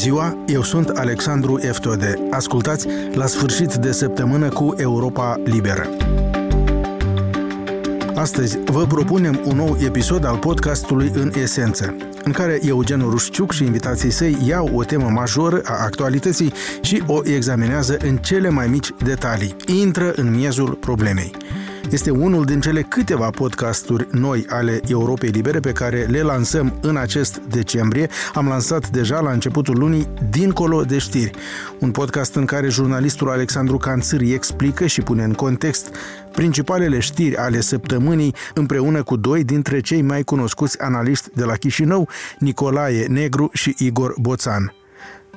ziua, eu sunt Alexandru Eftode. Ascultați la sfârșit de săptămână cu Europa Liberă. Astăzi vă propunem un nou episod al podcastului În Esență, în care Eugen Rușciuc și invitații săi iau o temă majoră a actualității și o examinează în cele mai mici detalii. Intră în miezul problemei. Este unul din cele câteva podcasturi noi ale Europei Libere pe care le lansăm în acest decembrie. Am lansat deja la începutul lunii Dincolo de știri, un podcast în care jurnalistul Alexandru Canțâri explică și pune în context principalele știri ale săptămânii împreună cu doi dintre cei mai cunoscuți analiști de la Chișinău, Nicolae Negru și Igor Boțan.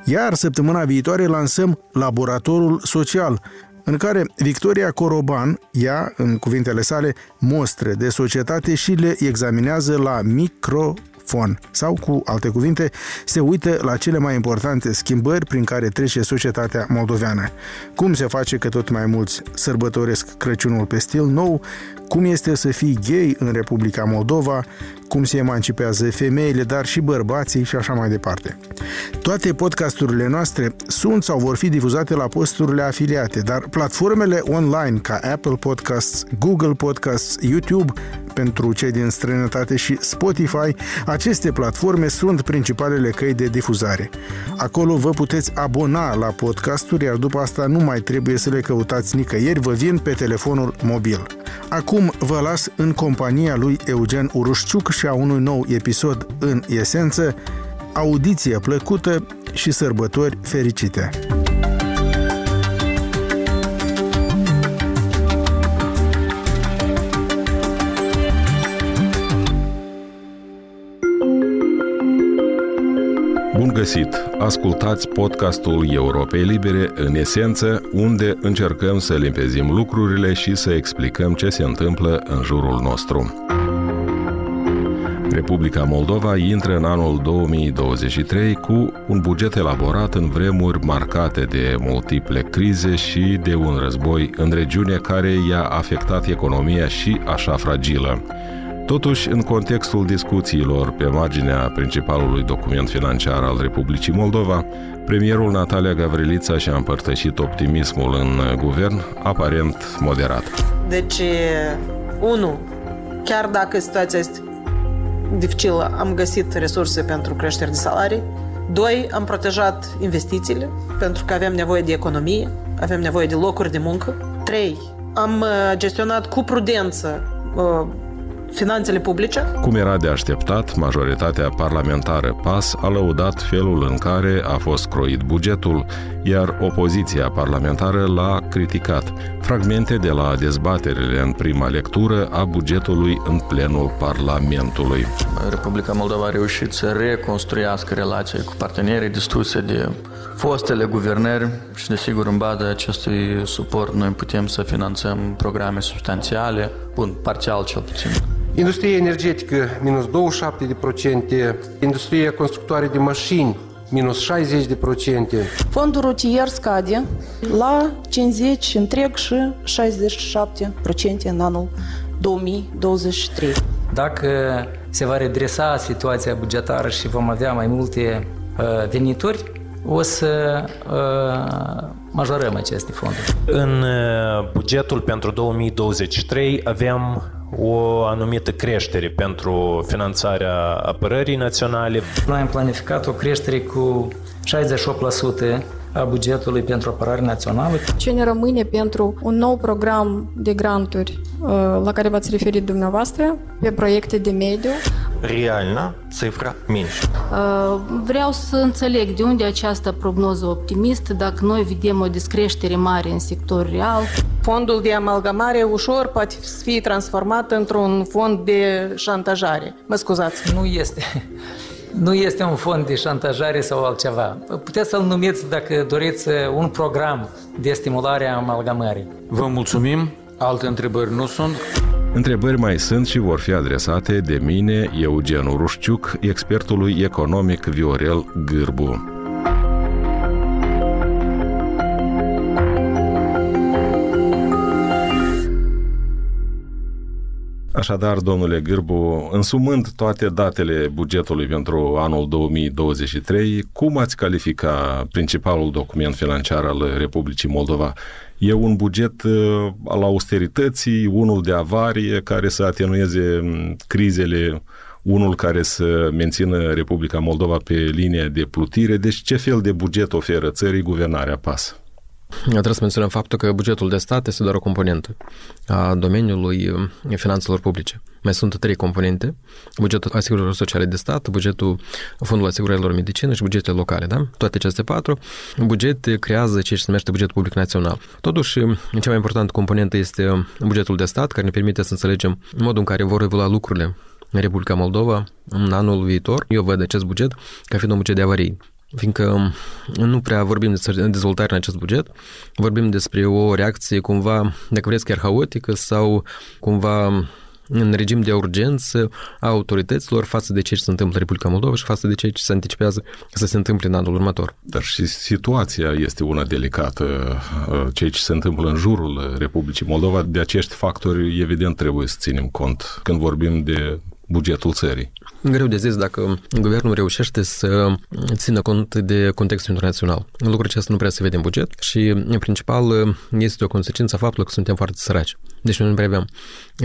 Iar săptămâna viitoare lansăm Laboratorul Social, în care Victoria Coroban ia, în cuvintele sale, mostre de societate și le examinează la micro fon sau, cu alte cuvinte, se uită la cele mai importante schimbări prin care trece societatea moldoveană. Cum se face că tot mai mulți sărbătoresc Crăciunul pe stil nou, cum este să fii gay în Republica Moldova, cum se emancipează femeile, dar și bărbații și așa mai departe. Toate podcasturile noastre sunt sau vor fi difuzate la posturile afiliate, dar platformele online ca Apple Podcasts, Google Podcasts, YouTube pentru cei din străinătate și Spotify, aceste platforme sunt principalele căi de difuzare. Acolo vă puteți abona la podcasturi, iar după asta nu mai trebuie să le căutați nicăieri, vă vin pe telefonul mobil. Acum vă las în compania lui Eugen Urușciuc și a unui nou episod în esență, audiție plăcută și sărbători fericite! Bun găsit! Ascultați podcastul Europei Libere în esență, unde încercăm să limpezim lucrurile și să explicăm ce se întâmplă în jurul nostru. Republica Moldova intră în anul 2023 cu un buget elaborat în vremuri marcate de multiple crize și de un război în regiune care i-a afectat economia și așa fragilă. Totuși, în contextul discuțiilor pe marginea principalului document financiar al Republicii Moldova, premierul Natalia Gavrilița și-a împărtășit optimismul în guvern, aparent moderat. Deci, unu, chiar dacă situația este dificilă, am găsit resurse pentru creștere de salarii. Doi, am protejat investițiile, pentru că avem nevoie de economie, avem nevoie de locuri de muncă. Trei, am uh, gestionat cu prudență uh, finanțele publice. Cum era de așteptat, majoritatea parlamentară PAS a lăudat felul în care a fost croit bugetul, iar opoziția parlamentară l-a criticat. Fragmente de la dezbaterile în prima lectură a bugetului în plenul Parlamentului. Republica Moldova a reușit să reconstruiască relații cu partenerii distruse de fostele guvernări și, desigur, în baza acestui suport, noi putem să finanțăm programe substanțiale, bun, parțial cel puțin. Industria energetică, minus 27%, industria constructoare de mașini, minus 60%. Fondul rutier scade la 50 întreg și 67% în anul 2023. Dacă se va redresa situația bugetară și vom avea mai multe uh, venituri, o să uh, majorăm aceste fonduri. În uh, bugetul pentru 2023 avem o anumită creștere pentru finanțarea apărării naționale. Noi am planificat o creștere cu 68% a bugetului pentru apărare națională. Ce ne rămâne pentru un nou program de granturi uh, la care v-ați referit dumneavoastră, pe proiecte de mediu? Realna cifra minș. Uh, vreau să înțeleg de unde această prognoză optimistă dacă noi vedem o descreștere mare în sector real. Fondul de amalgamare ușor poate fi transformat într-un fond de șantajare. Mă scuzați. Nu este nu este un fond de șantajare sau altceva. Puteți să-l numiți, dacă doriți, un program de stimulare a amalgamării. Vă mulțumim. Alte întrebări nu sunt. Întrebări mai sunt și vor fi adresate de mine, Eugen Urușciuc, expertului economic Viorel Gârbu. Așadar, domnule Gârbu, însumând toate datele bugetului pentru anul 2023, cum ați califica principalul document financiar al Republicii Moldova? E un buget uh, al austerității, unul de avarie care să atenueze mm, crizele, unul care să mențină Republica Moldova pe linia de plutire. Deci ce fel de buget oferă țării guvernarea PAS? Trebuie să menționăm faptul că bugetul de stat este doar o componentă a domeniului uh, finanțelor publice. Mai sunt trei componente. Bugetul asigurărilor sociale de stat, bugetul Fondului Asigurărilor Medicină și bugetele locale. Da? Toate aceste patru bugete creează ce se numește bugetul public național. Totuși, cea mai importantă componentă este bugetul de stat, care ne permite să înțelegem modul în care vor evolua lucrurile în Republica Moldova în anul viitor. Eu văd acest buget ca fiind un buget de avarii fiindcă nu prea vorbim despre dezvoltare în acest buget, vorbim despre o reacție cumva, dacă vreți, chiar haotică sau cumva în regim de urgență a autorităților față de ce se întâmplă în Republica Moldova și față de ce se anticipează să se întâmple în anul următor. Dar și situația este una delicată. Ceea ce se întâmplă în jurul Republicii Moldova, de acești factori, evident, trebuie să ținem cont când vorbim de bugetul țării. Greu de zis dacă guvernul reușește să țină cont de contextul internațional. Lucrul acesta nu prea se vede în buget și, în principal, este o consecință a faptului că suntem foarte săraci. Deci noi nu prea avem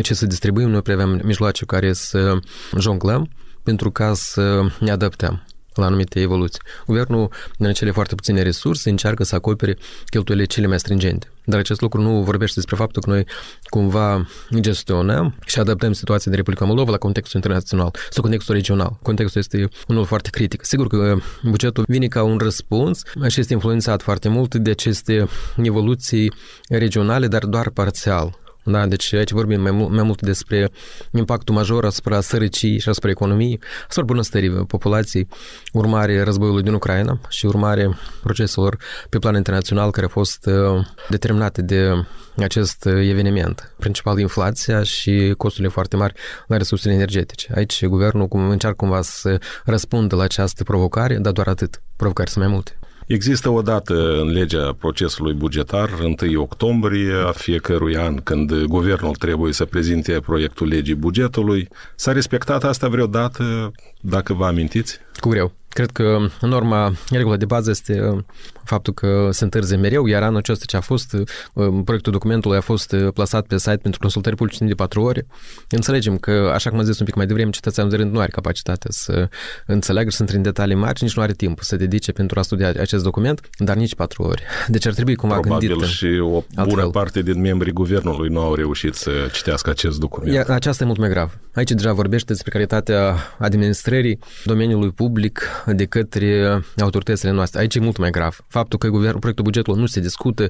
ce să distribuim, nu prea avem mijloace care să jonglăm pentru ca să ne adaptăm la anumite evoluții. Guvernul, în cele foarte puține resurse, încearcă să acopere cheltuielile cele mai stringente. Dar acest lucru nu vorbește despre faptul că noi cumva gestionăm și adaptăm situația de Republica Moldova la contextul internațional sau contextul regional. Contextul este unul foarte critic. Sigur că bugetul vine ca un răspuns și este influențat foarte mult de aceste evoluții regionale, dar doar parțial. Da, deci aici vorbim mai, mult, mai mult despre impactul major asupra sărăcii și asupra economiei, asupra bunăstării populației, urmare războiului din Ucraina și urmare proceselor pe plan internațional care au fost uh, determinate de acest eveniment. Principal inflația și costurile foarte mari la resursele energetice. Aici guvernul cum încearcă cumva să răspundă la această provocare, dar doar atât. Provocări sunt mai multe. Există o dată în legea procesului bugetar, 1 octombrie a fiecărui an, când guvernul trebuie să prezinte proiectul legii bugetului. S-a respectat asta vreodată, dacă vă amintiți? Cu greu. Cred că norma, regula de bază este uh, faptul că se întârzie mereu, iar anul acesta ce a fost, uh, proiectul documentului a fost uh, plasat pe site pentru consultări publice de patru ore. Înțelegem că, așa cum am zis un pic mai devreme, cetățeanul de rând nu are capacitatea să înțeleagă și să intre în detalii mari, nici nu are timp să dedice pentru a studia acest document, dar nici patru ori. Deci ar trebui cumva Probabil gândit și o bună altfel. parte din membrii guvernului nu au reușit să citească acest document. Ia, aceasta e mult mai grav. Aici deja vorbește despre calitatea administrării domeniului public de către autoritățile noastre. Aici e mult mai grav. Faptul că guvern, proiectul bugetului nu se discută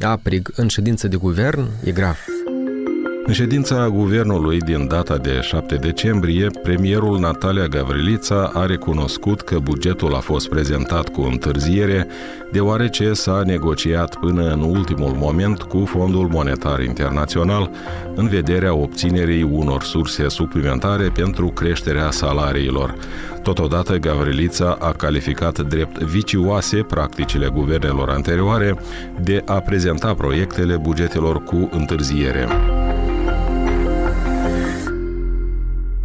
aprig în ședință de guvern e grav. În ședința guvernului din data de 7 decembrie, premierul Natalia Gavrilița a recunoscut că bugetul a fost prezentat cu întârziere, deoarece s-a negociat până în ultimul moment cu Fondul Monetar Internațional în vederea obținerii unor surse suplimentare pentru creșterea salariilor. Totodată, Gavrilița a calificat drept vicioase practicile guvernelor anterioare de a prezenta proiectele bugetelor cu întârziere.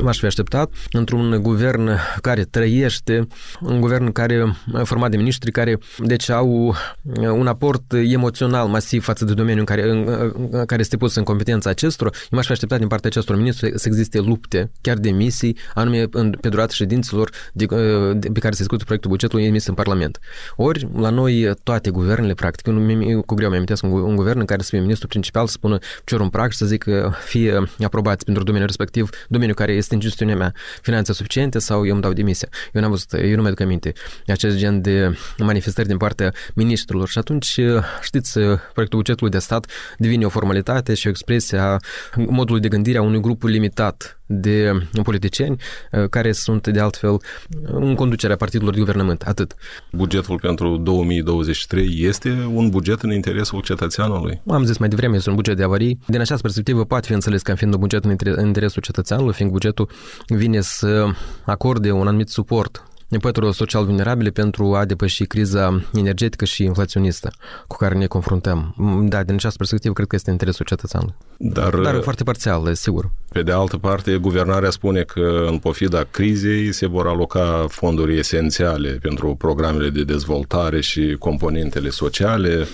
M-aș fi așteptat într-un guvern care trăiește, un guvern care format de miniștri care deci au un aport emoțional masiv față de domeniul în care, în, în care este pus în competența acestor. Eu m-aș fi așteptat din partea acestor ministri să existe lupte, chiar de misii, anume în, pe durata ședințelor de, de, pe care se discută proiectul bugetului emis în Parlament. Ori, la noi, toate guvernele, practic, eu, cu greu mi-am un, un guvern în care să fie ministru principal, să spună ce un prag și să zică fie aprobați pentru domeniul respectiv, domeniul care este în gestiunea mea finanțe suficiente sau eu îmi dau demisia. Eu n-am văzut, eu nu mi-aduc aminte. Acest gen de manifestări din partea ministrilor. Și atunci, știți, proiectul bugetului de stat devine o formalitate și o expresie a modului de gândire a unui grup limitat de politicieni care sunt de altfel în conducerea partidelor de guvernământ. Atât. Bugetul pentru 2023 este un buget în interesul cetățeanului? Am zis mai devreme, este un buget de avarii. Din această perspectivă poate fi înțeles ca fiind un buget în interesul cetățeanului, fiind bugetul vine să acorde un anumit suport păturilor social vulnerabile pentru a depăși criza energetică și inflaționistă cu care ne confruntăm. Da, din această perspectivă, cred că este interesul cetățeanului. Dar, Dar foarte parțial, sigur. Pe de altă parte, guvernarea spune că în pofida crizei se vor aloca fonduri esențiale pentru programele de dezvoltare și componentele sociale.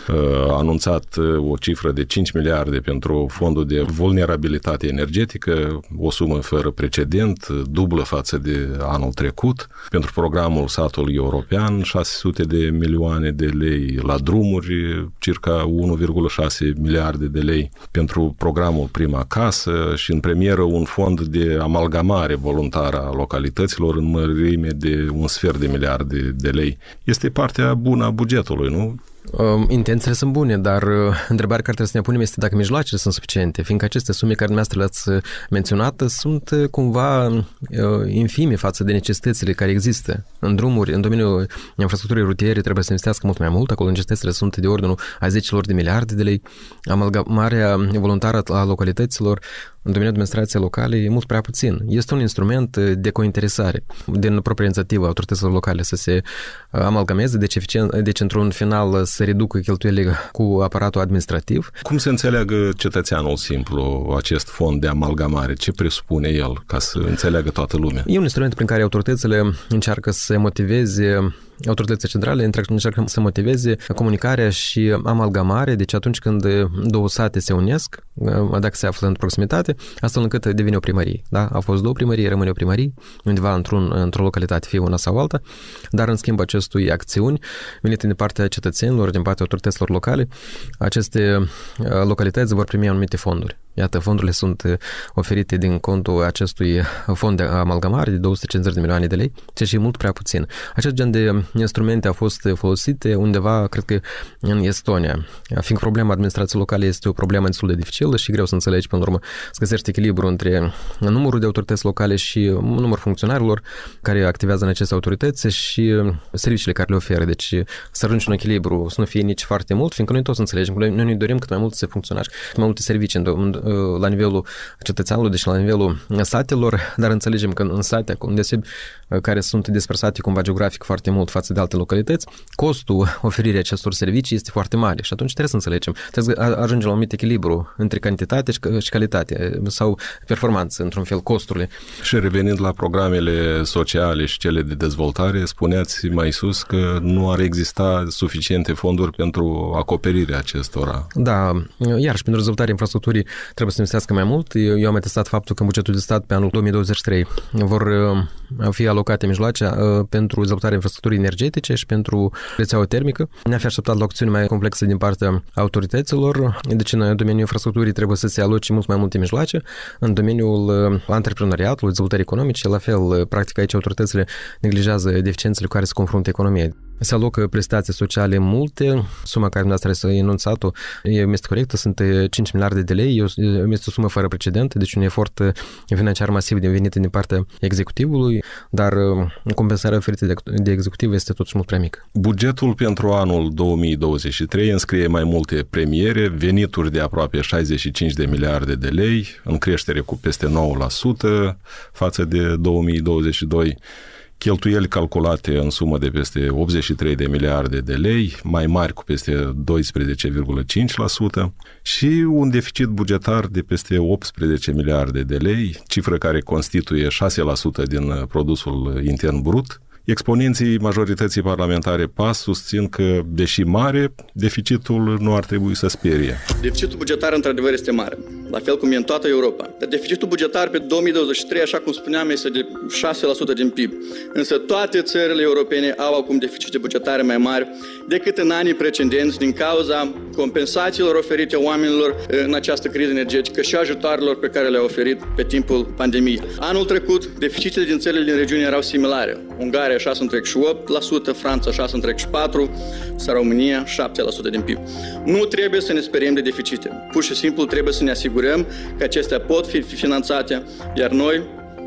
A anunțat o cifră de 5 miliarde pentru fondul de vulnerabilitate energetică, o sumă fără precedent, dublă față de anul trecut. Pentru programul satului european, 600 de milioane de lei la drumuri, circa 1,6 miliarde de lei pentru programul Prima Casă și în premieră un fond de amalgamare voluntară a localităților în mărime de un sfert de miliarde de lei. Este partea bună a bugetului, nu? Intențiile sunt bune, dar uh, întrebarea care trebuie să ne punem este dacă mijloacele sunt suficiente, fiindcă aceste sume care dumneavoastră le-ați uh, menționat sunt uh, cumva infime față de necesitățile care există. În drumuri, în domeniul infrastructurii rutiere trebuie să investească mult mai mult, acolo necesitățile sunt de ordinul a 10 de miliarde de lei. Amalgamarea voluntară a localităților în domeniul administrației locale e mult prea puțin. Este un instrument de cointeresare din propria inițiativă autorităților locale să se amalgameze, deci, eficient, deci într-un final să reducă cheltuielile cu aparatul administrativ. Cum se înțeleagă cetățeanul simplu acest fond de amalgamare? Ce presupune el ca să înțeleagă toată lumea? E un instrument prin care autoritățile încearcă să motiveze autoritățile centrale încearcă să motiveze comunicarea și amalgamare, deci atunci când două sate se unesc, dacă se află în proximitate, astfel încât devine o primărie. Da? Au fost două primării, rămâne o primărie, undeva într-un, într-o localitate, fie una sau alta, dar în schimb acestui acțiuni venite din partea cetățenilor, din partea autorităților locale, aceste localități vor primi anumite fonduri. Iată, fondurile sunt oferite din contul acestui fond de amalgamare de 250 de milioane de lei, ceea ce e mult prea puțin. Acest gen de instrumente au fost folosite undeva, cred că în Estonia. Fiindcă problema administrației locale este o problemă destul de dificilă și greu să înțelegi până la urmă să găsești echilibru între numărul de autorități locale și numărul funcționarilor care activează în aceste autorități și serviciile care le oferă. Deci să ajungi un echilibru, să nu fie nici foarte mult, fiindcă noi toți înțelegem că noi ne dorim cât mai multe funcționari, cât mai multe servicii la nivelul cetățeanului, deci la nivelul satelor, dar înțelegem că în sate, desebi, care sunt dispersate cumva geografic foarte mult față de alte localități, costul oferirii acestor servicii este foarte mare și atunci trebuie să înțelegem. Trebuie să ajungem la un anumit echilibru între cantitate și calitate sau performanță, într-un fel, costurile. Și revenind la programele sociale și cele de dezvoltare, spuneați mai sus că nu ar exista suficiente fonduri pentru acoperirea acestora. Da, iarăși, pentru dezvoltarea infrastructurii trebuie să investească mai mult. Eu am atestat faptul că în bugetul de stat pe anul 2023 vor uh, fi alocate mijloace uh, pentru dezvoltarea infrastructurii energetice și pentru rețeaua termică. Ne-a fi așteptat la acțiuni mai complexe din partea autorităților, deci în domeniul infrastructurii trebuie să se aloce mult mai multe mijloace. În domeniul uh, antreprenoriatului, dezvoltării economice, la fel, practic aici autoritățile neglijează deficiențele cu care se confruntă economia. Se alocă prestații sociale multe, suma care dumneavoastră să enunțat-o este corectă, sunt 5 miliarde de lei, este o sumă fără precedent, deci un efort financiar masiv venit din partea executivului, dar compensarea oferită de, de executiv este totuși mult prea mică. Bugetul pentru anul 2023 înscrie mai multe premiere, venituri de aproape 65 de miliarde de lei, în creștere cu peste 9% față de 2022, cheltuieli calculate în sumă de peste 83 de miliarde de lei, mai mari cu peste 12,5% și un deficit bugetar de peste 18 miliarde de lei, cifră care constituie 6% din produsul intern brut, Exponenții majorității parlamentare PAS susțin că, deși mare, deficitul nu ar trebui să sperie. Deficitul bugetar, într-adevăr, este mare, la fel cum e în toată Europa. Dar deficitul bugetar pe 2023, așa cum spuneam, este de 6% din PIB. Însă toate țările europene au acum deficite bugetare mai mari decât în anii precedenți din cauza compensațiilor oferite oamenilor în această criză energetică și ajutoarelor pe care le-au oferit pe timpul pandemiei. Anul trecut, deficitele din țările din regiune erau similare. Ungaria 6,8%, Franța 6,4% sau România 7% din PIB. Nu trebuie să ne speriem de deficite. Pur și simplu trebuie să ne asigurăm că acestea pot fi finanțate, iar noi,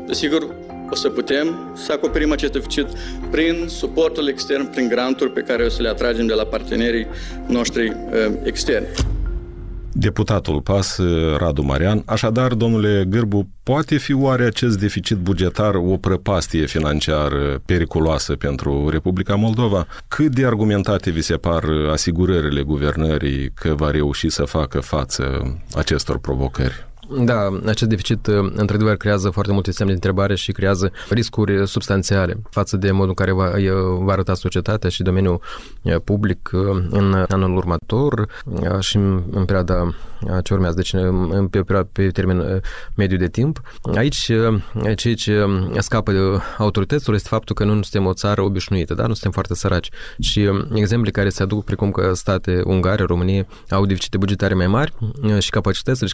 desigur, o să putem să acoperim acest deficit prin suportul extern, prin granturi pe care o să le atragem de la partenerii noștri uh, externi. Deputatul PAS, Radu Marian. Așadar, domnule Gârbu, poate fi oare acest deficit bugetar o prăpastie financiară periculoasă pentru Republica Moldova? Cât de argumentate vi se par asigurările guvernării că va reuși să facă față acestor provocări? Da, acest deficit într-adevăr creează foarte multe semne de întrebare și creează riscuri substanțiale față de modul în care va, va arăta societatea și domeniul public în anul următor și în perioada ce urmează, deci pe, pe termen mediu de timp. Aici, ceea ce scapă de autorităților este faptul că nu suntem o țară obișnuită, da? nu suntem foarte săraci. Și exemple care se aduc, precum că state Ungaria, România, au deficite bugetare mai mari și capacitățile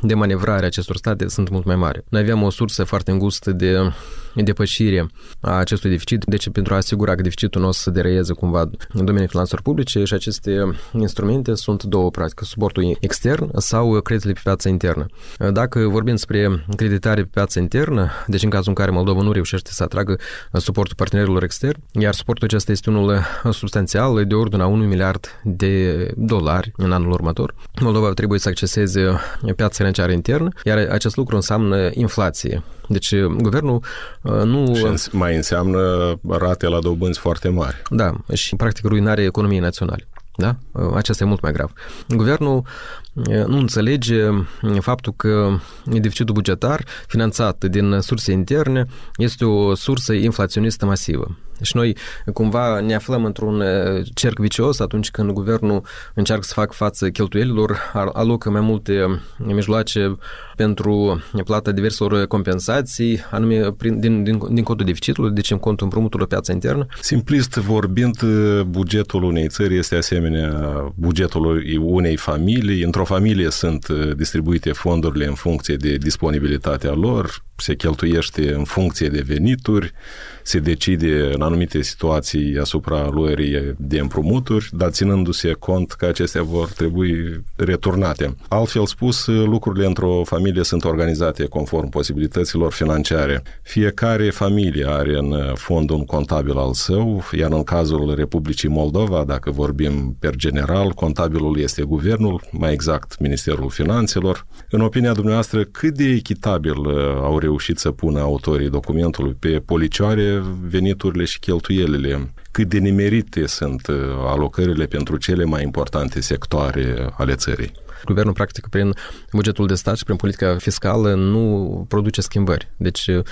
de manevrare a acestor state sunt mult mai mari. Noi avem o sursă foarte îngustă de depășire a acestui deficit, deci pentru a asigura că deficitul nu o să se dereieze cumva în domeniul finanțelor publice și aceste instrumente sunt două, practic, suportul extern sau creditele pe piața internă. Dacă vorbim despre creditare pe piața internă, deci în cazul în care Moldova nu reușește să atragă suportul partenerilor externi, iar suportul acesta este unul substanțial de ordine a 1 miliard de dolari în anul următor, Moldova trebuie să acceseze piața financiară internă, iar acest lucru înseamnă inflație. Deci guvernul nu... Și mai înseamnă rate la dobânzi foarte mari. Da, și practic ruinarea economiei naționale. Da? Acesta e mult mai grav. Guvernul nu înțelege faptul că deficitul bugetar finanțat din surse interne este o sursă inflaționistă masivă. Și noi cumva ne aflăm într-un cerc vicios atunci când guvernul încearcă să facă față cheltuielilor, alocă mai multe mijloace pentru plata diverselor compensații, anume prin, din, din, din codul deficitului, deci în contul împrumutului piața internă. Simplist vorbind, bugetul unei țări este asemenea bugetul unei familii. Într-o familie sunt distribuite fondurile în funcție de disponibilitatea lor, se cheltuiește în funcție de venituri, se decide în anumite situații asupra luării de împrumuturi, dar ținându-se cont că acestea vor trebui returnate. Altfel spus, lucrurile într-o familie sunt organizate conform posibilităților financiare. Fiecare familie are în fond un contabil al său, iar în cazul Republicii Moldova, dacă vorbim per general, contabilul este guvernul, mai exact Ministerul Finanțelor. În opinia dumneavoastră, cât de echitabil au reușit să pună autorii documentului pe policioare veniturile și cheltuielile, cât de nimerite sunt uh, alocările pentru cele mai importante sectoare ale țării. Guvernul, practic, prin bugetul de stat și prin politica fiscală nu produce schimbări. Deci uh,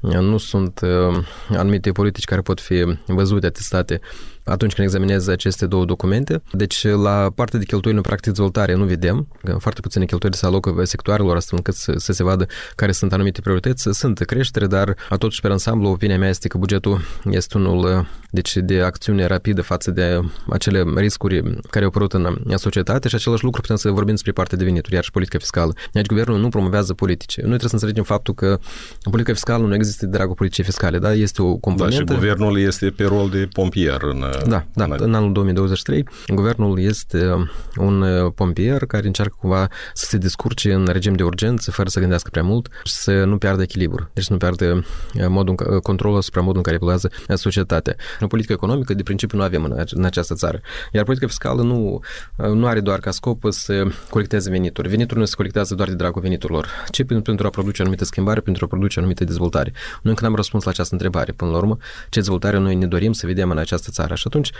nu sunt uh, anumite politici care pot fi văzute, atestate atunci când examinezi aceste două documente. Deci, la partea de cheltuieli în practic dezvoltare nu vedem, că foarte puține cheltuieli se alocă sectoarelor astfel încât să, să se vadă care sunt anumite priorități. Sunt creștere, dar totuși pe ansamblu opinia mea este că bugetul este unul deci, de acțiune rapidă față de acele riscuri care au apărut în societate și același lucru putem să vorbim despre partea de venituri, iar și politica fiscală. Deci guvernul nu promovează politice. Noi trebuie să înțelegem faptul că politica fiscală nu există de dragul politicii fiscale, da? Este o componentă. Da, și guvernul este pe rol de pompier în da, da. În, în anul 2023, guvernul este un pompier care încearcă cumva să se descurce în regim de urgență, fără să gândească prea mult și să nu piardă echilibru. Deci să nu piardă modul, controlul asupra modului în care evoluează societatea. În politică economică, de principiu, nu avem în, în această țară. Iar politica fiscală nu, nu are doar ca scop să colecteze venituri. Veniturile nu se colectează doar de dragul veniturilor, ci pentru a produce anumite schimbare, pentru a produce anumite dezvoltare. Noi încă n-am răspuns la această întrebare. Până la urmă, ce dezvoltare noi ne dorim să vedem în această țară. Și atunci,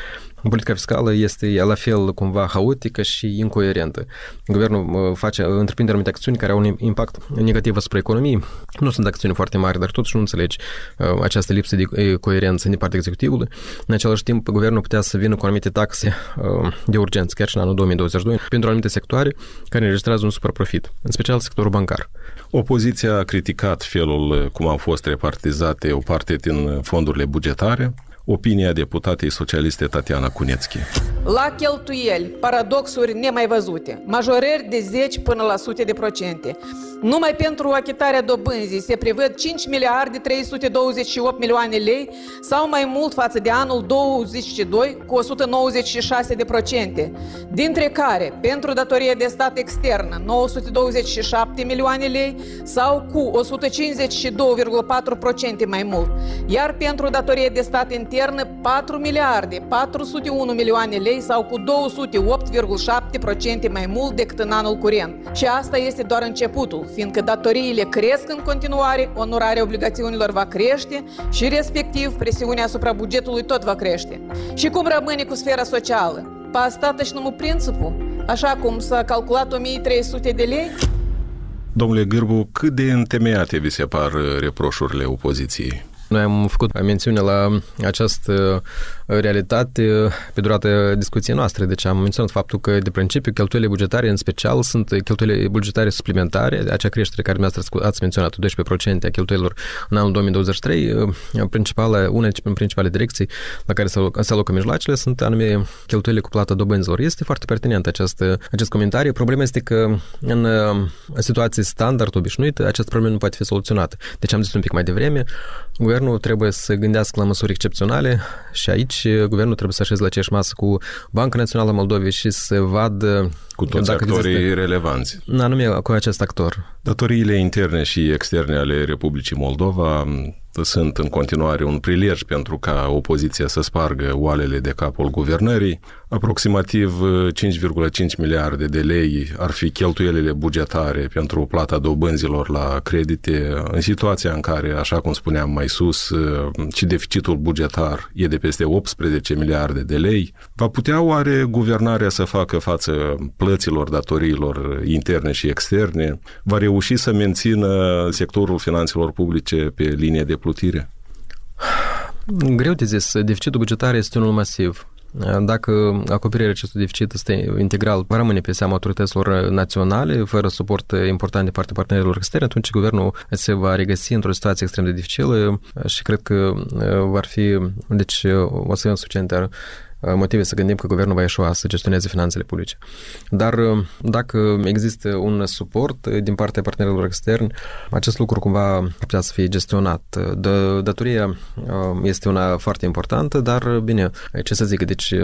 politica fiscală este la fel cumva haotică și incoerentă. Guvernul face, întreprinde anumite acțiuni care au un impact negativ asupra economiei. Nu sunt acțiuni foarte mari, dar totuși nu înțelegi această lipsă de coerență din partea executivului. În același timp, guvernul putea să vină cu anumite taxe de urgență, chiar și în anul 2022, pentru anumite sectoare care înregistrează un supraprofit, în special sectorul bancar. Opoziția a criticat felul cum au fost repartizate o parte din fondurile bugetare, opinia deputatei socialiste Tatiana Cunețchi. La cheltuieli, paradoxuri nemai văzute, majorări de 10 până la sute de procente, Numai pentru achitarea dobânzii se prevăd 5 miliarde 328 milioane lei sau mai mult față de anul 22 cu 196 de procente, dintre care pentru datorie de stat externă 927 milioane lei sau cu 152,4 procente mai mult, iar pentru datorie de stat internă 4 miliarde 401 milioane lei sau cu 208,7 procente mai mult decât în anul curent. Și asta este doar începutul fiindcă datoriile cresc în continuare, onorarea obligațiunilor va crește și, respectiv, presiunea asupra bugetului tot va crește. Și cum rămâne cu sfera socială? Pe остаточному principiu, așa cum s-a calculat 1300 de lei? Domnule Gârbu, cât de întemeiate vi se par reproșurile opoziției? Noi am făcut mențiune la această realitate pe durata discuției noastre. Deci am menționat faptul că, de principiu, cheltuielile bugetare, în special, sunt cheltuielile bugetare suplimentare, acea creștere care dumneavoastră ați menționat, 12% a cheltuielilor în anul 2023. Principala, una din principale direcții la care se alocă mijloacele sunt anume cheltuielile cu plata dobânzilor. Este foarte pertinent acest, acest comentariu. Problema este că în situații standard obișnuite, această problemă nu poate fi soluționată. Deci am zis un pic mai devreme, guvernul trebuie să gândească la măsuri excepționale și aici guvernul trebuie să așeze la aceeași masă cu Banca Națională Moldovei și să vadă cu toți dacă actorii există... relevanți. Anume cu acest actor. Datoriile interne și externe ale Republicii Moldova sunt în continuare un prilej pentru ca opoziția să spargă oalele de capul guvernării. Aproximativ 5,5 miliarde de lei ar fi cheltuielile bugetare pentru plata dobânzilor la credite în situația în care, așa cum spuneam mai sus, și deficitul bugetar e de peste 18 miliarde de lei. Va putea oare guvernarea să facă față plăților datoriilor interne și externe? Va reuși să mențină sectorul finanțelor publice pe linie de plutire? Greu de zis. Deficitul bugetar este unul masiv. Dacă acoperirea acestui deficit este integral, va rămâne pe seama autorităților naționale, fără suport important de partea partenerilor externi, atunci guvernul se va regăsi într-o situație extrem de dificilă și cred că va fi, deci, o să avem suficiente Uh, motive să gândim că guvernul va ieșua să gestioneze finanțele publice. Dar uh, dacă există un suport uh, din partea partenerilor externi, acest lucru cumva putea să fie gestionat. De, datoria este una foarte importantă, dar bine, ce să zic, deci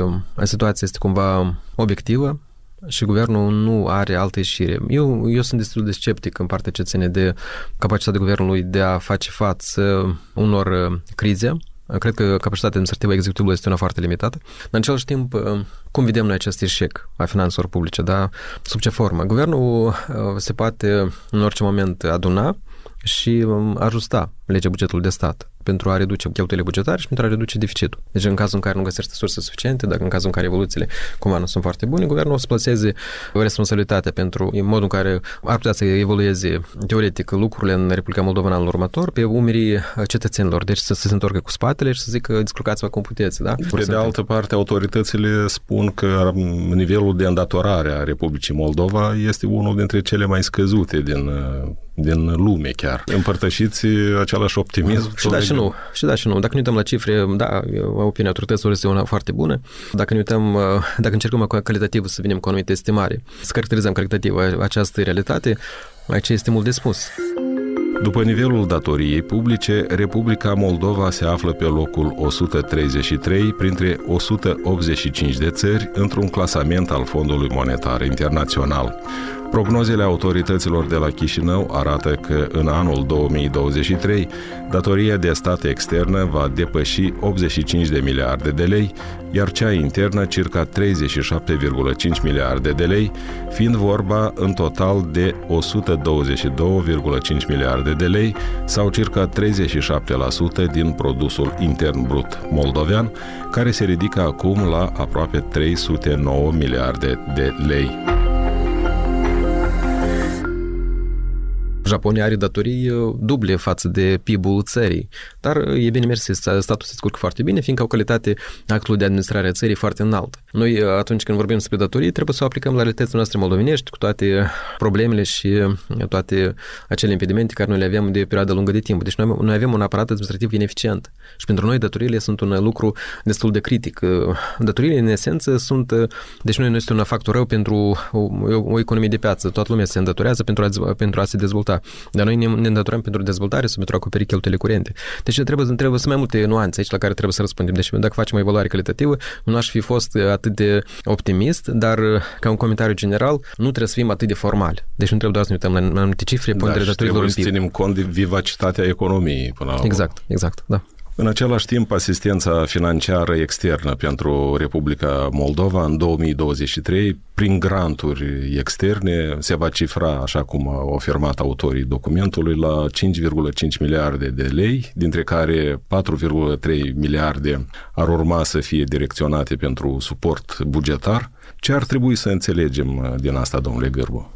situația este cumva obiectivă, și guvernul nu are altă ieșire. Eu, eu sunt destul de sceptic în partea ce ține de capacitatea guvernului de a face față unor crize Cred că capacitatea administrativă a executivului este una foarte limitată. Dar în același timp, cum vedem noi acest eșec a finanțelor publice, da? Sub ce formă? Guvernul se poate în orice moment aduna și ajusta legea bugetului de stat pentru a reduce cheltuielile bugetare și pentru a reduce deficitul. Deci în cazul în care nu găsește surse suficiente, dacă în cazul în care evoluțiile cumva nu sunt foarte bune, guvernul o să plaseze responsabilitatea pentru modul în care ar putea să evolueze teoretic lucrurile în Republica Moldova în anul următor pe umerii cetățenilor. Deci să, să se întoarcă cu spatele și să zică descurcați-vă cum puteți. Da? Pe de altă parte, autoritățile spun că nivelul de îndatorare a Republicii Moldova este unul dintre cele mai scăzute din din lume chiar. Împărtășiți același optimism? Și da și nu. Și da și nu. Dacă ne uităm la cifre, da, opinia autorităților este una foarte bună. Dacă ne uităm, uh, dacă încercăm calitativ să venim cu anumite estimare, să caracterizăm calitativ această realitate, aici este mult de spus. După nivelul datoriei publice, Republica Moldova se află pe locul 133 printre 185 de țări într-un clasament al Fondului Monetar Internațional. Prognozele autorităților de la Chișinău arată că în anul 2023 datoria de stat externă va depăși 85 de miliarde de lei, iar cea internă circa 37,5 miliarde de lei, fiind vorba în total de 122,5 miliarde de lei sau circa 37% din produsul intern brut moldovean, care se ridică acum la aproape 309 miliarde de lei. Japonia are datorii duble față de PIB-ul țării, dar e bine mersi, statul se descurcă foarte bine, fiindcă au calitate actul de administrare a țării foarte înaltă. Noi, atunci când vorbim despre datorii, trebuie să o aplicăm la realitățile noastre moldovenești, cu toate problemele și toate acele impedimente care noi le avem de o perioadă lungă de timp. Deci noi, noi avem un aparat administrativ ineficient și pentru noi datoriile sunt un lucru destul de critic. Datoriile, în esență, sunt... Deci noi nu este un factor rău pentru o, o economie de piață. Toată lumea se îndatorează pentru a, pentru a se dezvolta. Dar noi ne, ne îndatorăm pentru dezvoltare sau pentru a acoperi cheltuielile curente. Deci trebuie, trebuie să mai multe nuanțe aici la care trebuie să răspundem. Deci dacă facem o evaluare calitativă, nu aș fi fost atât de optimist, dar ca un comentariu general, nu trebuie să fim atât de formali. Deci nu trebuie doar să ne uităm la anumite cifre, da, pondere datorilor în PIB. să ținem cont de vivacitatea economiei până la Exact, exact, da. În același timp, asistența financiară externă pentru Republica Moldova în 2023, prin granturi externe, se va cifra, așa cum au afirmat autorii documentului, la 5,5 miliarde de lei, dintre care 4,3 miliarde ar urma să fie direcționate pentru suport bugetar. Ce ar trebui să înțelegem din asta, domnule Gârbu?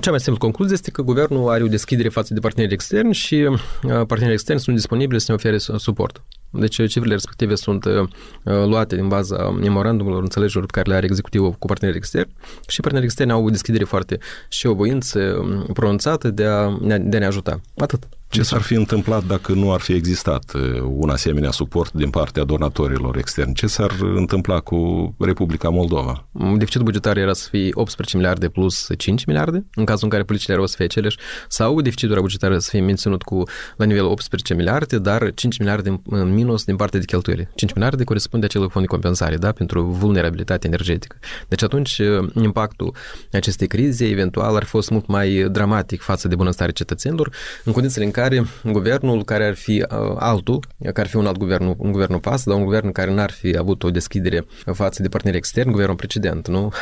Cea mai simplă concluzie este că guvernul are o deschidere față de partenerii externi și uh, partenerii externi sunt disponibili să ne ofere suport. Deci cifrele respective sunt uh, luate din baza memorandumurilor, înțelegerilor pe care le are executivul cu partenerii externi și partenerii externi au o deschidere foarte și o voință um, pronunțată de a, de a ne ajuta. Atât. Ce s-ar fi întâmplat dacă nu ar fi existat uh, un asemenea suport din partea donatorilor externi? Ce s-ar întâmpla cu Republica Moldova? Deficitul bugetar era să fie 18 miliarde plus 5 miliarde, în cazul în care politicile erau să fie aceleași, sau deficitul bugetar să fie menținut cu la nivel 18 miliarde, dar 5 miliarde în minus din partea de cheltuieli. 5 miliarde corespunde acelui fond de compensare, da, pentru vulnerabilitate energetică. Deci atunci uh, impactul acestei crize eventual ar fi fost mult mai dramatic față de bunăstare cetățenilor, în condițiile în care guvernul care ar fi uh, altul, care ar fi un alt guvern, un guvern pas, dar un guvern care n-ar fi avut o deschidere față de parteneri externi, guvernul precedent, nu?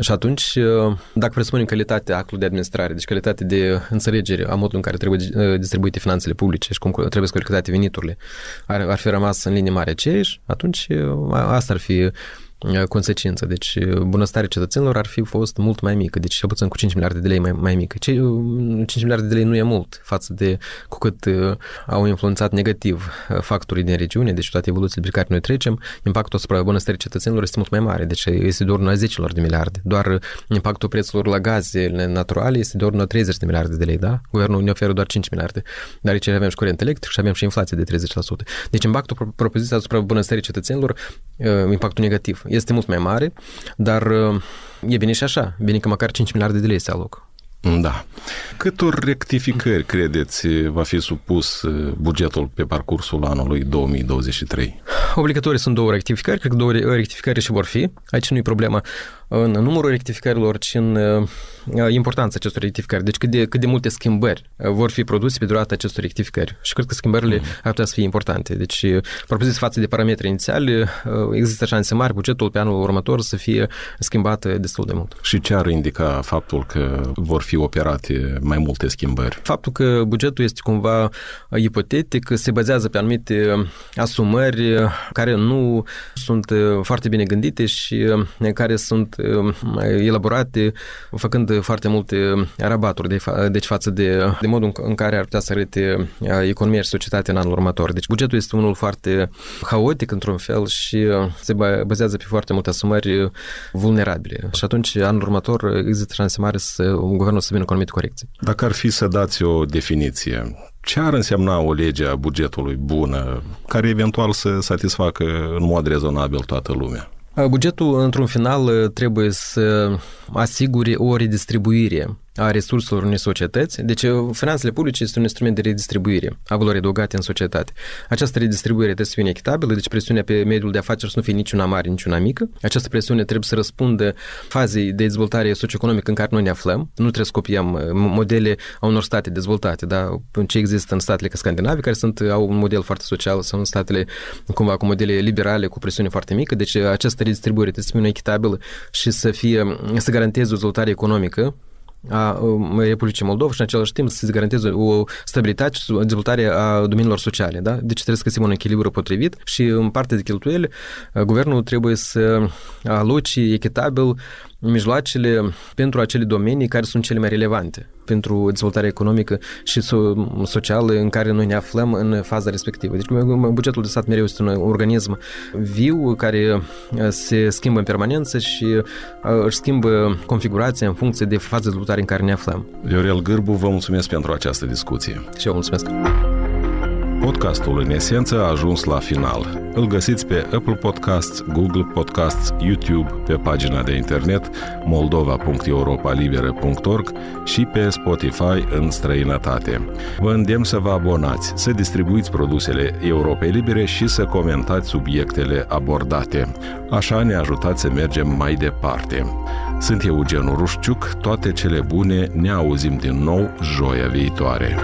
Și atunci, uh, dacă presupunem calitatea actului de administrare, deci calitatea de înțelegere a modului în care trebuie distribuite finanțele publice și cum trebuie să colectate veniturile, ar, ar fi rămas în linie mare aceeași, atunci asta ar fi consecință. Deci bunăstarea cetățenilor ar fi fost mult mai mică, deci cel puțin cu 5 miliarde de lei mai, mai mică. Ce, 5 miliarde de lei nu e mult față de cu cât uh, au influențat negativ factorii din regiune, deci toate evoluțiile pe care noi trecem, impactul asupra bunăstării cetățenilor este mult mai mare, deci este doar una 10 de miliarde. Doar impactul prețurilor la gaze naturale este doar una 30 de miliarde de lei, da? Guvernul ne oferă doar 5 miliarde, dar aici avem și curent electric și avem și inflație de 30%. Deci impactul propoziției asupra bunăstării cetățenilor, impactul negativ este mult mai mare, dar e bine și așa, bine că măcar 5 miliarde de lei se aloc. Da. Câtor rectificări credeți va fi supus bugetul pe parcursul anului 2023? Obligatorii sunt două rectificări, cred că două rectificări și vor fi. Aici nu e problema în numărul rectificărilor, ci în importanța acestor rectificări. Deci cât de, cât de multe schimbări vor fi produse pe durata acestor rectificări. Și cred că schimbările mm. ar putea să fie importante. Deci, propoziți față de parametri inițiali, există șanse mari bugetul pe anul următor să fie schimbat destul de mult. Și ce ar indica faptul că vor fi operate mai multe schimbări? Faptul că bugetul este cumva ipotetic, se bazează pe anumite asumări care nu sunt foarte bine gândite și care sunt elaborate făcând foarte multe rabaturi de, deci față de, de modul în care ar putea să arate economia și societatea în anul următor. Deci bugetul este unul foarte haotic într-un fel și se bazează pe foarte multe asumări vulnerabile. Și atunci, anul următor, există șanse mari să guvernul să vină cu anumite corecții. Dacă ar fi să dați o definiție, ce ar însemna o lege a bugetului bună, care eventual să satisfacă în mod rezonabil toată lumea? Bugetul, într-un final, trebuie să asigure o redistribuire a resurselor unei societăți. Deci, finanțele publice este un instrument de redistribuire a valorii adăugate în societate. Această redistribuire trebuie să fie echitabilă, deci presiunea pe mediul de afaceri să nu fie niciuna mare, niciuna mică. Această presiune trebuie să răspundă fazei de dezvoltare socioeconomică în care noi ne aflăm. Nu trebuie să copiem modele a unor state dezvoltate, da? ce există în statele ca scandinave, care sunt, au un model foarte social, sau în statele cumva cu modele liberale, cu presiune foarte mică. Deci, această redistribuire trebuie să fie echitabilă și să fie, să garanteze o dezvoltare economică a Republicii Moldova și în același timp să se garanteze o stabilitate și o dezvoltare a domeniilor sociale. Da? Deci trebuie să găsim un echilibru potrivit și în partea de cheltuieli guvernul trebuie să aloce echitabil mijloacele pentru acele domenii care sunt cele mai relevante pentru dezvoltarea economică și socială în care noi ne aflăm în faza respectivă. Deci bugetul de stat mereu este un organism viu care se schimbă în permanență și își schimbă configurația în funcție de faza de dezvoltare în care ne aflăm. Viorel Gârbu, vă mulțumesc pentru această discuție. Și eu mulțumesc. Podcastul în esență a ajuns la final. Îl găsiți pe Apple Podcasts, Google Podcasts, YouTube, pe pagina de internet moldova.europalibera.org și pe Spotify în străinătate. Vă îndemn să vă abonați, să distribuiți produsele Europei Libere și să comentați subiectele abordate. Așa ne ajutați să mergem mai departe. Sunt Eugen Rușciuc, toate cele bune, ne auzim din nou joia viitoare.